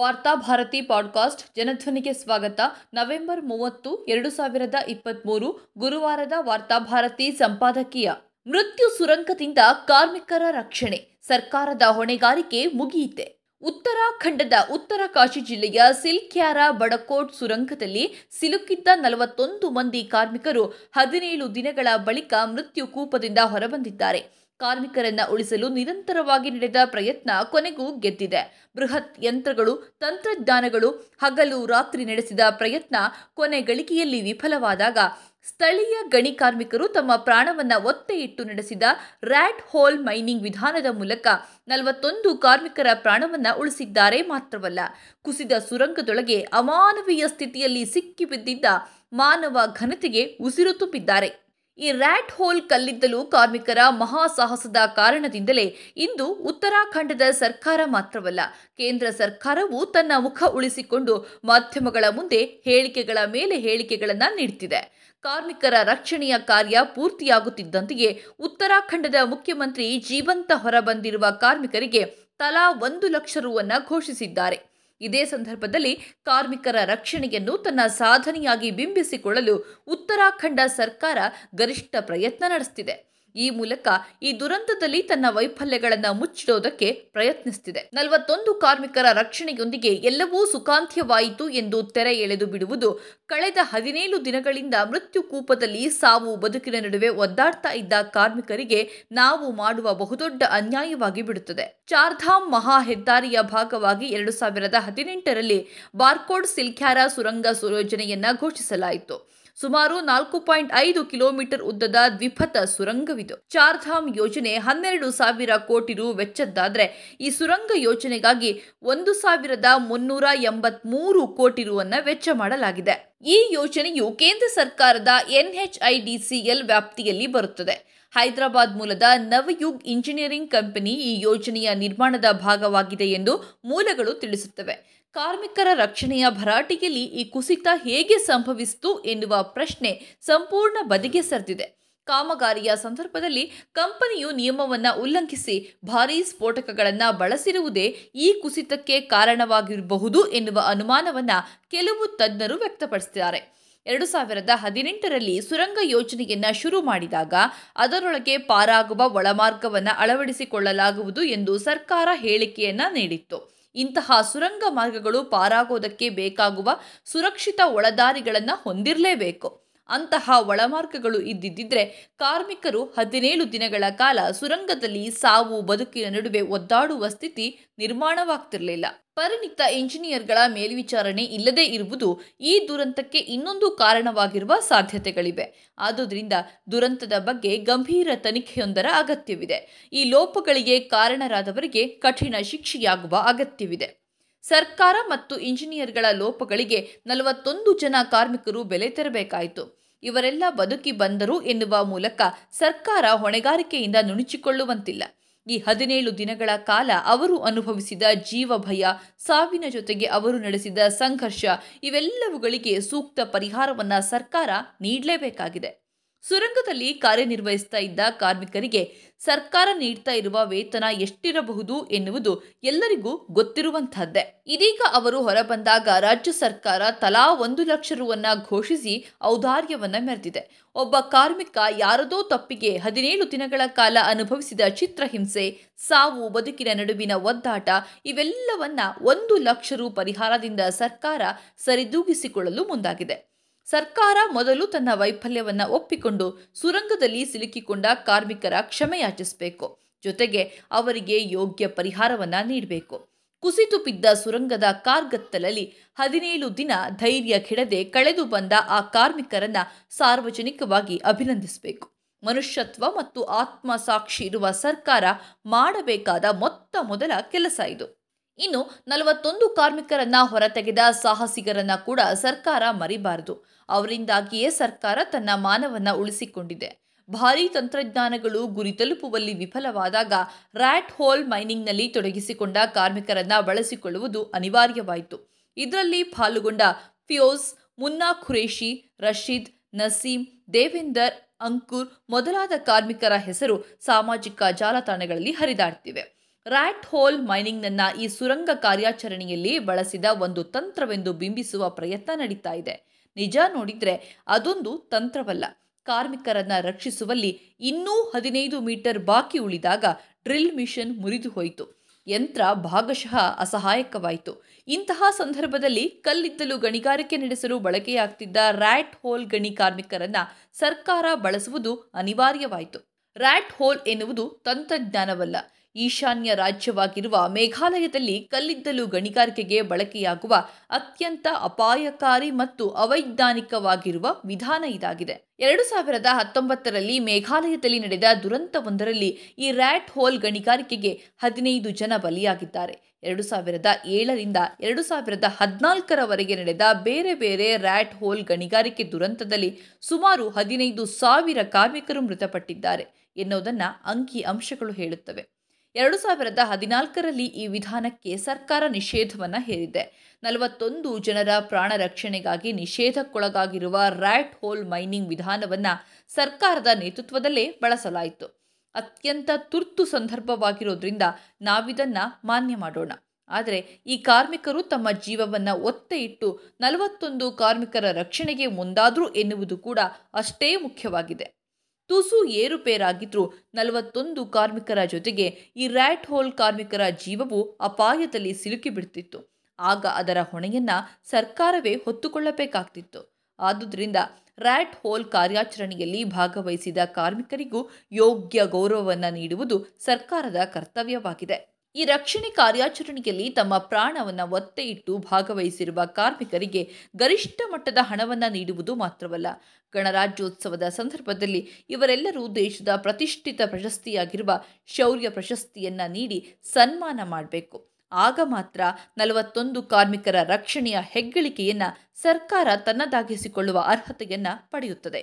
Varthabharati podcast ಜನಧ್ವನಿಗೆ ಸ್ವಾಗತ. November ಮೂವತ್ತು, ಎರಡು ಸಾವಿರದ ಇಪ್ಪತ್ತ್ಮೂರು ಗುರುವಾರದ ವಾರ್ತಾಭಾರತಿ ಸಂಪಾದಕೀಯ. ಮೃತ್ಯು ಸುರಂಕದಿಂದ ಕಾರ್ಮಿಕರ ರಕ್ಷಣೆ, ಸರ್ಕಾರದ ಹೊಣೆಗಾರಿಕೆ ಮುಗಿಯಿತೆ. ಉತ್ತರಾಖಂಡದ ಉತ್ತರಕಾಶಿ ಜಿಲ್ಲೆಯ ಸಿಲ್ಕ್ಯಾರ ಬಡಕೋಟ್ ಸುರಂಗದಲ್ಲಿ ಸಿಲುಕಿದ್ದ ನಲವತ್ತೊಂದು ಮಂದಿ ಕಾರ್ಮಿಕರು ಹದಿನೇಳು ದಿನಗಳ ಬಳಿಕ ಮೃತ್ಯು ಕೂಪದಿಂದ ಹೊರಬಂದಿದ್ದಾರೆ. ಕಾರ್ಮಿಕರನ್ನ ಉಳಿಸಲು ನಿರಂತರವಾಗಿ ನಡೆದ ಪ್ರಯತ್ನ ಕೊನೆಗೂ ಗೆದ್ದಿದೆ. ಬೃಹತ್ ಯಂತ್ರಗಳು, ತಂತ್ರಜ್ಞಾನಗಳು ಹಗಲು ರಾತ್ರಿ ನಡೆಸಿದ ಪ್ರಯತ್ನ ಕೊನೆ ಗಳಿಕೆಯಲ್ಲಿ ವಿಫಲವಾದಾಗ ಸ್ಥಳೀಯ ಗಣಿ ಕಾರ್ಮಿಕರು ತಮ್ಮ ಪ್ರಾಣವನ್ನ ಒತ್ತೆ ಇಟ್ಟು ನಡೆಸಿದ ರ್ಯಾಟ್ ಹೋಲ್ ಮೈನಿಂಗ್ ವಿಧಾನದ ಮೂಲಕ ನಲವತ್ತೊಂದು ಕಾರ್ಮಿಕರ ಪ್ರಾಣವನ್ನ ಉಳಿಸಿದ್ದಾರೆ ಮಾತ್ರವಲ್ಲ, ಕುಸಿದ ಸುರಂಗದೊಳಗೆ ಅಮಾನವೀಯ ಸ್ಥಿತಿಯಲ್ಲಿ ಸಿಕ್ಕಿಬಿದ್ದಿದ್ದ ಮಾನವ ಘನತೆಗೆ ಉಸಿರು ತುಂಬಿದ್ದಾರೆ. ಈ ರ್ಯಾಟ್ ಹೋಲ್ ಕಲ್ಲಿದ್ದಲು ಕಾರ್ಮಿಕರ ಮಹಾಸಾಹಸದ ಕಾರಣದಿಂದಲೇ ಇಂದು ಉತ್ತರಾಖಂಡದ ಸರ್ಕಾರ ಮಾತ್ರವಲ್ಲ, ಕೇಂದ್ರ ಸರ್ಕಾರವು ತನ್ನ ಮುಖ ಉಳಿಸಿಕೊಂಡು ಮಾಧ್ಯಮಗಳ ಮುಂದೆ ಹೇಳಿಕೆಗಳ ಮೇಲೆ ಹೇಳಿಕೆಗಳನ್ನು ನೀಡುತ್ತಿದೆ ಕಾರ್ಮಿಕರ ರಕ್ಷಣೆಯ ಕಾರ್ಯ ಪೂರ್ತಿಯಾಗುತ್ತಿದ್ದಂತೆಯೇ ಉತ್ತರಾಖಂಡದ ಮುಖ್ಯಮಂತ್ರಿ ಜೀವಂತ ಹೊರಬಂದಿರುವ ಕಾರ್ಮಿಕರಿಗೆ ತಲಾ ಒಂದು ಲಕ್ಷ ರುವನ್ನು ಘೋಷಿಸಿದ್ದಾರೆ. ಇದೇ ಸಂದರ್ಭದಲ್ಲಿ ಕಾರ್ಮಿಕರ ರಕ್ಷಣೆಯನ್ನು ತನ್ನ ಸಾಧನೆಯಾಗಿ ಬಿಂಬಿಸಿಕೊಳ್ಳಲು ಉತ್ತರಾಖಂಡ ಸರ್ಕಾರ ಗರಿಷ್ಠ ಪ್ರಯತ್ನ ನಡೆಸುತ್ತಿದೆ ಈ ಮೂಲಕ ಈ ದುರಂತದಲ್ಲಿ ತನ್ನ ವೈಫಲ್ಯಗಳನ್ನು ಮುಚ್ಚಿಡೋದಕ್ಕೆ ಪ್ರಯತ್ನಿಸುತ್ತಿದೆ ನಲವತ್ತೊಂದು ಕಾರ್ಮಿಕರ ರಕ್ಷಣೆಯೊಂದಿಗೆ ಎಲ್ಲವೂ ಸುಖಾಂತ್ಯವಾಯಿತು ಎಂದು ತೆರೆ ಎಳೆದು ಬಿಡುವುದು ಕಳೆದ ಹದಿನೇಳು ದಿನಗಳಿಂದ ಮೃತ್ಯು ಕೂಪದಲ್ಲಿ ಸಾವು ಬದುಕಿನ ನಡುವೆ ಒದ್ದಾಡ್ತಾ ಇದ್ದ ಕಾರ್ಮಿಕರಿಗೆ ನಾವು ಮಾಡುವ ಬಹುದೊಡ್ಡ ಅನ್ಯಾಯವಾಗಿ ಬಿಡುತ್ತದೆ. ಚಾರ್ಧಾಮ್ ಮಹಾ ಹೆದ್ದಾರಿಯ ಭಾಗವಾಗಿ ಎರಡು ಸಾವಿರದ ಹದಿನೆಂಟರಲ್ಲಿ ಬಾರ್ಕೋಡ್ ಸಿಲ್ಖ್ಯಾರ ಸುರಂಗ ಯೋಜನೆಯನ್ನ ಘೋಷಿಸಲಾಯಿತು. ಸುಮಾರು ನಾಲ್ಕು ಪಾಯಿಂಟ್ ಐದು ಕಿಲೋಮೀಟರ್ ಉದ್ದದ ದ್ವಿಪಥ ಸುರಂಗವಿದು. ಚಾರ್ಧಾಮ್ ಯೋಜನೆ ಹನ್ನೆರಡು ಸಾವಿರ ಕೋಟಿ ರು ವೆಚ್ಚದ್ದಾದರೆ ಈ ಸುರಂಗ ಯೋಜನೆಗಾಗಿ ಒಂದು ಸಾವಿರದ ಮುನ್ನೂರ ಎಂಬತ್ಮೂರು ಕೋಟಿ ರುವನ್ನು ವೆಚ್ಚ ಮಾಡಲಾಗಿದೆ. ಈ ಯೋಜನೆಯು ಕೇಂದ್ರ ಸರ್ಕಾರದ ಎನ್ಎಚ್ಐಡಿಸಿಎಲ್ ವ್ಯಾಪ್ತಿಯಲ್ಲಿ ಬರುತ್ತದೆ. ಹೈದರಾಬಾದ್ ಮೂಲದ ನವಯುಗ್ ಇಂಜಿನಿಯರಿಂಗ್ ಕಂಪನಿ ಈ ಯೋಜನೆಯ ನಿರ್ಮಾಣದ ಭಾಗವಾಗಿದೆ ಎಂದು ಮೂಲಗಳು ತಿಳಿಸುತ್ತವೆ. ಕಾರ್ಮಿಕರ ರಕ್ಷಣೆಯ ಭರಾಟೆಯಲ್ಲಿ ಈ ಕುಸಿತ ಹೇಗೆ ಸಂಭವಿಸಿತು ಎನ್ನುವ ಪ್ರಶ್ನೆ ಸಂಪೂರ್ಣ ಬದಿಗೆ ಸರಿದಿದೆ. ಕಾಮಗಾರಿಯ ಸಂದರ್ಭದಲ್ಲಿ ಕಂಪನಿಯು ನಿಯಮವನ್ನು ಉಲ್ಲಂಘಿಸಿ ಭಾರೀ ಸ್ಫೋಟಕಗಳನ್ನು ಬಳಸಿರುವುದೇ ಈ ಕುಸಿತಕ್ಕೆ ಕಾರಣವಾಗಿರಬಹುದು ಎನ್ನುವ ಅನುಮಾನವನ್ನು ಕೆಲವು ತಜ್ಞರು ವ್ಯಕ್ತಪಡಿಸಿದ್ದಾರೆ. ಎರಡು ಸಾವಿರದ ಹದಿನೆಂಟರಲ್ಲಿ ಸುರಂಗ ಯೋಜನೆಯನ್ನು ಶುರು ಮಾಡಿದಾಗ ಅದರೊಳಗೆ ಪಾರಾಗುವ ಒಳಮಾರ್ಗವನ್ನು ಅಳವಡಿಸಿಕೊಳ್ಳಲಾಗುವುದು ಎಂದು ಸರ್ಕಾರ ಹೇಳಿಕೆಯನ್ನ ನೀಡಿತ್ತು. ಇಂತಹ ಸುರಂಗ ಮಾರ್ಗಗಳು ಪಾರಾಗೋದಕ್ಕೆ ಬೇಕಾಗುವ ಸುರಕ್ಷಿತ ಒಳದಾರಿಗಳನ್ನು ಹೊಂದಿರಲೇಬೇಕು. ಅಂತಹ ಒಳಮಾರ್ಗಗಳು ಇದ್ದಿದ್ದರೆ ಕಾರ್ಮಿಕರು ಹದಿನೇಳು ದಿನಗಳ ಕಾಲ ಸುರಂಗದಲ್ಲಿ ಸಾವು, ಬದುಕಿನ ನಡುವೆ ಒದ್ದಾಡುವ ಸ್ಥಿತಿ ನಿರ್ಮಾಣವಾಗ್ತಿರಲಿಲ್ಲ. ಪರಿಣಿತ ಇಂಜಿನಿಯರ್ಗಳ ಮೇಲ್ವಿಚಾರಣೆ ಇಲ್ಲದೇ ಇರುವುದು ಈ ದುರಂತಕ್ಕೆ ಇನ್ನೊಂದು ಕಾರಣವಾಗಿರುವ ಸಾಧ್ಯತೆಗಳಿವೆ. ಆದುದರಿಂದ ದುರಂತದ ಬಗ್ಗೆ ಗಂಭೀರ ತನಿಖೆಯೊಂದರ ಅಗತ್ಯವಿದೆ. ಈ ಲೋಪಗಳಿಗೆ ಕಾರಣರಾದವರಿಗೆ ಕಠಿಣ ಶಿಕ್ಷೆಯಾಗುವ ಅಗತ್ಯವಿದೆ. ಸರ್ಕಾರ ಮತ್ತು ಇಂಜಿನಿಯರ್ಗಳ ಲೋಪಗಳಿಗೆ ನಲವತ್ತೊಂದು ಜನ ಕಾರ್ಮಿಕರು ಬೆಲೆ ತೆರಬೇಕಾಯಿತು. ಇವರೆಲ್ಲ ಬದುಕಿ ಬಂದರು ಎನ್ನುವ ಮೂಲಕ ಸರ್ಕಾರ ಹೊಣೆಗಾರಿಕೆಯಿಂದ ನುಣುಚಿಕೊಳ್ಳುವಂತಿಲ್ಲ. ಈ ಹದಿನೇಳು ದಿನಗಳ ಕಾಲ ಅವರು ಅನುಭವಿಸಿದ ಜೀವ ಭಯ ಸಾವಿನ ಜೊತೆಗೆ ಅವರು ನಡೆಸಿದ ಸಂಘರ್ಷ, ಇವೆಲ್ಲವುಗಳಿಗೆ ಸೂಕ್ತ ಪರಿಹಾರವನ್ನು ಸರ್ಕಾರ ನೀಡಲೇಬೇಕಾಗಿದೆ. ಸುರಂಗದಲ್ಲಿ ಕಾರ್ಯನಿರ್ವಹಿಸ್ತಾ ಇದ್ದ ಕಾರ್ಮಿಕರಿಗೆ ಸರ್ಕಾರ ನೀಡ್ತಾ ಇರುವ ವೇತನ ಎಷ್ಟಿರಬಹುದು ಎನ್ನುವುದು ಎಲ್ಲರಿಗೂ ಗೊತ್ತಿರುವಂತಹದ್ದೇ ಇದೀಗ ಅವರು ಹೊರಬಂದಾಗ ರಾಜ್ಯ ಸರ್ಕಾರ ತಲಾ ಒಂದು ಲಕ್ಷ ರುವನ್ನ ಘೋಷಿಸಿ ಔದಾರ್ಯವನ್ನ ಮೆರೆದಿದೆ. ಒಬ್ಬ ಕಾರ್ಮಿಕ ಯಾರದೋ ತಪ್ಪಿಗೆ ಹದಿನೇಳು ದಿನಗಳ ಕಾಲ ಅನುಭವಿಸಿದ ಚಿತ್ರಹಿಂಸೆ, ಸಾವು, ಬದುಕಿನ ನಡುವಿನ ಒದ್ದಾಟ ಇವೆಲ್ಲವನ್ನ ಒಂದು ಲಕ್ಷ ರು ಪರಿಹಾರದಿಂದ ಸರ್ಕಾರ ಸರಿದೂಗಿಸಿಕೊಳ್ಳಲು ಮುಂದಾಗಿದೆ. ಸರ್ಕಾರ ಮೊದಲು ತನ್ನ ವೈಫಲ್ಯವನ್ನು ಒಪ್ಪಿಕೊಂಡು ಸುರಂಗದಲ್ಲಿ ಸಿಲುಕಿಕೊಂಡ ಕಾರ್ಮಿಕರ ಕ್ಷಮೆಯಾಚಿಸಬೇಕು. ಜೊತೆಗೆ ಅವರಿಗೆ ಯೋಗ್ಯ ಪರಿಹಾರವನ್ನ ನೀಡಬೇಕು. ಕುಸಿತು ಬಿದ್ದ ಸುರಂಗದ ಕಾರ್ಗತ್ತಲಲ್ಲಿ ಹದಿನೇಳು ದಿನ ಧೈರ್ಯ ಕೆಡದೆ ಕಳೆದು ಬಂದ ಆ ಕಾರ್ಮಿಕರನ್ನ ಸಾರ್ವಜನಿಕವಾಗಿ ಅಭಿನಂದಿಸಬೇಕು. ಮನುಷ್ಯತ್ವ ಮತ್ತು ಆತ್ಮಸಾಕ್ಷಿ ಇರುವ ಸರ್ಕಾರ ಮಾಡಬೇಕಾದ ಮೊತ್ತ ಮೊದಲ ಕೆಲಸ ಇದು. ಇನ್ನು ನಲವತ್ತೊಂದು ಕಾರ್ಮಿಕರನ್ನ ಹೊರತೆಗೆದ ಸಾಹಸಿಗರನ್ನ ಕೂಡ ಸರ್ಕಾರ ಮರಿಬಾರದು. ಅವರಿಂದಾಗಿಯೇ ಸರ್ಕಾರ ತನ್ನ ಮಾನವನ್ನ ಉಳಿಸಿಕೊಂಡಿದೆ. ಭಾರೀ ತಂತ್ರಜ್ಞಾನಗಳು ಗುರಿ ತಲುಪುವಲ್ಲಿ ವಿಫಲವಾದಾಗ ರ್ಯಾಟ್ ಹೋಲ್ ಮೈನಿಂಗ್ನಲ್ಲಿ ತೊಡಗಿಸಿಕೊಂಡ ಕಾರ್ಮಿಕರನ್ನ ಬಳಸಿಕೊಳ್ಳುವುದು ಅನಿವಾರ್ಯವಾಯಿತು. ಇದರಲ್ಲಿ ಪಾಲ್ಗೊಂಡ ಫಿಯೋಸ್, ಮುನ್ನಾ ಖುರೇಶಿ ರಶೀದ್ ನಸೀಂ ದೇವೇಂದರ್, ಅಂಕುರ್ ಮೊದಲಾದ ಕಾರ್ಮಿಕರ ಹೆಸರು ಸಾಮಾಜಿಕ ಜಾಲತಾಣಗಳಲ್ಲಿ ಹರಿದಾಡ್ತಿವೆ. ರ್ಯಾಟ್ ಹೋಲ್ ಮೈನಿಂಗ್ನನ್ನು ಈ ಸುರಂಗ ಕಾರ್ಯಾಚರಣೆಯಲ್ಲಿ ಬಳಸಿದ ಒಂದು ತಂತ್ರವೆಂದು ಬಿಂಬಿಸುವ ಪ್ರಯತ್ನ ನಡೀತಾ ಇದೆ. ನಿಜ ನೋಡಿದ್ರೆ ಅದೊಂದು ತಂತ್ರವಲ್ಲ. ಕಾರ್ಮಿಕರನ್ನ ರಕ್ಷಿಸುವಲ್ಲಿ ಇನ್ನೂ ಹದಿನೈದು ಮೀಟರ್ ಬಾಕಿ ಉಳಿದಾಗ ಡ್ರಿಲ್ ಮಿಷನ್ ಮುರಿದು ಹೋಯಿತು ಯಂತ್ರ ಭಾಗಶಃ ಅಸಹಾಯಕವಾಯಿತು. ಇಂತಹ ಸಂದರ್ಭದಲ್ಲಿ ಕಲ್ಲಿದ್ದಲು ಗಣಿಗಾರಿಕೆ ನಡೆಸಲು ಬಳಕೆಯಾಗ್ತಿದ್ದ ರ್ಯಾಟ್ ಹೋಲ್ ಗಣಿ ಕಾರ್ಮಿಕರನ್ನ ಸರ್ಕಾರ ಬಳಸುವುದು ಅನಿವಾರ್ಯವಾಯಿತು. ರ್ಯಾಟ್ ಹೋಲ್ ಎನ್ನುವುದು ತಂತ್ರಜ್ಞಾನವಲ್ಲ. ಈಶಾನ್ಯ ರಾಜ್ಯವಾಗಿರುವ ಮೇಘಾಲಯದಲ್ಲಿ ಕಲ್ಲಿದ್ದಲು ಗಣಿಗಾರಿಕೆಗೆ ಬಳಕೆಯಾಗುವ ಅತ್ಯಂತ ಅಪಾಯಕಾರಿ ಮತ್ತು ಅವೈಜ್ಞಾನಿಕವಾಗಿರುವ ವಿಧಾನ ಇದಾಗಿದೆ. ಎರಡು ಸಾವಿರದ ಹತ್ತೊಂಬತ್ತರಲ್ಲಿ ಮೇಘಾಲಯದಲ್ಲಿ ನಡೆದ ದುರಂತವೊಂದರಲ್ಲಿ ಈ ರ್ಯಾಟ್ ಹೋಲ್ ಗಣಿಗಾರಿಕೆಗೆ ಹದಿನೈದು ಜನ ಬಲಿಯಾಗಿದ್ದಾರೆ. ಎರಡು ಸಾವಿರದ ಏಳರಿಂದ ಎರಡು ಸಾವಿರದ ಹದಿನಾಲ್ಕರವರೆಗೆ ನಡೆದ ಬೇರೆ ಬೇರೆ ರ್ಯಾಟ್ ಹೋಲ್ ಗಣಿಗಾರಿಕೆ ದುರಂತದಲ್ಲಿ ಸುಮಾರು ಹದಿನೈದು ಸಾವಿರ ಕಾರ್ಮಿಕರು ಮೃತಪಟ್ಟಿದ್ದಾರೆ ಎನ್ನುವುದನ್ನು ಅಂಕಿ ಅಂಶಗಳು ಹೇಳುತ್ತವೆ. ಎರಡು ಸಾವಿರದ ಹದಿನಾಲ್ಕರಲ್ಲಿ ಈ ವಿಧಾನಕ್ಕೆ ಸರ್ಕಾರ ನಿಷೇಧವನ್ನು ಹೇರಿದೆ. ನಲವತ್ತೊಂದು ಜನರ ಪ್ರಾಣ ರಕ್ಷಣೆಗಾಗಿ ನಿಷೇಧಕ್ಕೊಳಗಾಗಿರುವ ರ್ಯಾಟ್ ಹೋಲ್ ಮೈನಿಂಗ್ ವಿಧಾನವನ್ನು ಸರ್ಕಾರದ ನೇತೃತ್ವದಲ್ಲೇ ಬಳಸಲಾಯಿತು. ಅತ್ಯಂತ ತುರ್ತು ಸಂದರ್ಭವಾಗಿರೋದ್ರಿಂದ ನಾವಿದನ್ನು ಮಾನ್ಯ ಮಾಡೋಣ. ಆದರೆ ಈ ಕಾರ್ಮಿಕರು ತಮ್ಮ ಜೀವವನ್ನು ಒತ್ತೆ ಇಟ್ಟು ನಲವತ್ತೊಂದು ಕಾರ್ಮಿಕರ ರಕ್ಷಣೆಗೆ ಮುಂದಾದರೂ ಎನ್ನುವುದು ಕೂಡ ಅಷ್ಟೇ ಮುಖ್ಯವಾಗಿದೆ. ತುಸು ಏರುಪೇರಾಗಿದ್ರೂ ನಲವತ್ತೊಂದು ಕಾರ್ಮಿಕರ ಜೊತೆಗೆ ಈ ರ್ಯಾಟ್ ಹೋಲ್ ಕಾರ್ಮಿಕರ ಜೀವವು ಅಪಾಯದಲ್ಲಿ ಸಿಲುಕಿಬಿಡ್ತಿತ್ತು ಆಗ ಅದರ ಹೊಣೆಯನ್ನ ಸರ್ಕಾರವೇ ಹೊತ್ತುಕೊಳ್ಳಬೇಕಾಗ್ತಿತ್ತು. ಆದುದರಿಂದ ರ್ಯಾಟ್ ಹೋಲ್ ಕಾರ್ಯಾಚರಣೆಯಲ್ಲಿ ಭಾಗವಹಿಸಿದ ಕಾರ್ಮಿಕರಿಗೂ ಯೋಗ್ಯ ಗೌರವವನ್ನು ನೀಡುವುದು ಸರ್ಕಾರದ ಕರ್ತವ್ಯವಾಗಿದೆ. ಈ ರಕ್ಷಣೆ ಕಾರ್ಯಾಚರಣೆಯಲ್ಲಿ ತಮ್ಮ ಪ್ರಾಣವನ್ನು ಒತ್ತೆ ಇಟ್ಟು ಭಾಗವಹಿಸಿರುವ ಕಾರ್ಮಿಕರಿಗೆ ಗರಿಷ್ಠ ಮಟ್ಟದ ಹಣವನ್ನು ನೀಡುವುದು ಮಾತ್ರವಲ್ಲ. ಗಣರಾಜ್ಯೋತ್ಸವದ ಸಂದರ್ಭದಲ್ಲಿ ಇವರೆಲ್ಲರೂ ದೇಶದ ಪ್ರತಿಷ್ಠಿತ ಪ್ರಶಸ್ತಿಯಾಗಿರುವ ಶೌರ್ಯ ಪ್ರಶಸ್ತಿಯನ್ನು ನೀಡಿ ಸನ್ಮಾನ ಮಾಡಬೇಕು. ಆಗ ಮಾತ್ರ ನಲವತ್ತೊಂದು ಕಾರ್ಮಿಕರ ರಕ್ಷಣೆಯ ಹೆಗ್ಗಳಿಕೆಯನ್ನು ಸರ್ಕಾರ ತನ್ನದಾಗಿಸಿಕೊಳ್ಳುವ ಅರ್ಹತೆಯನ್ನು ಪಡೆಯುತ್ತದೆ.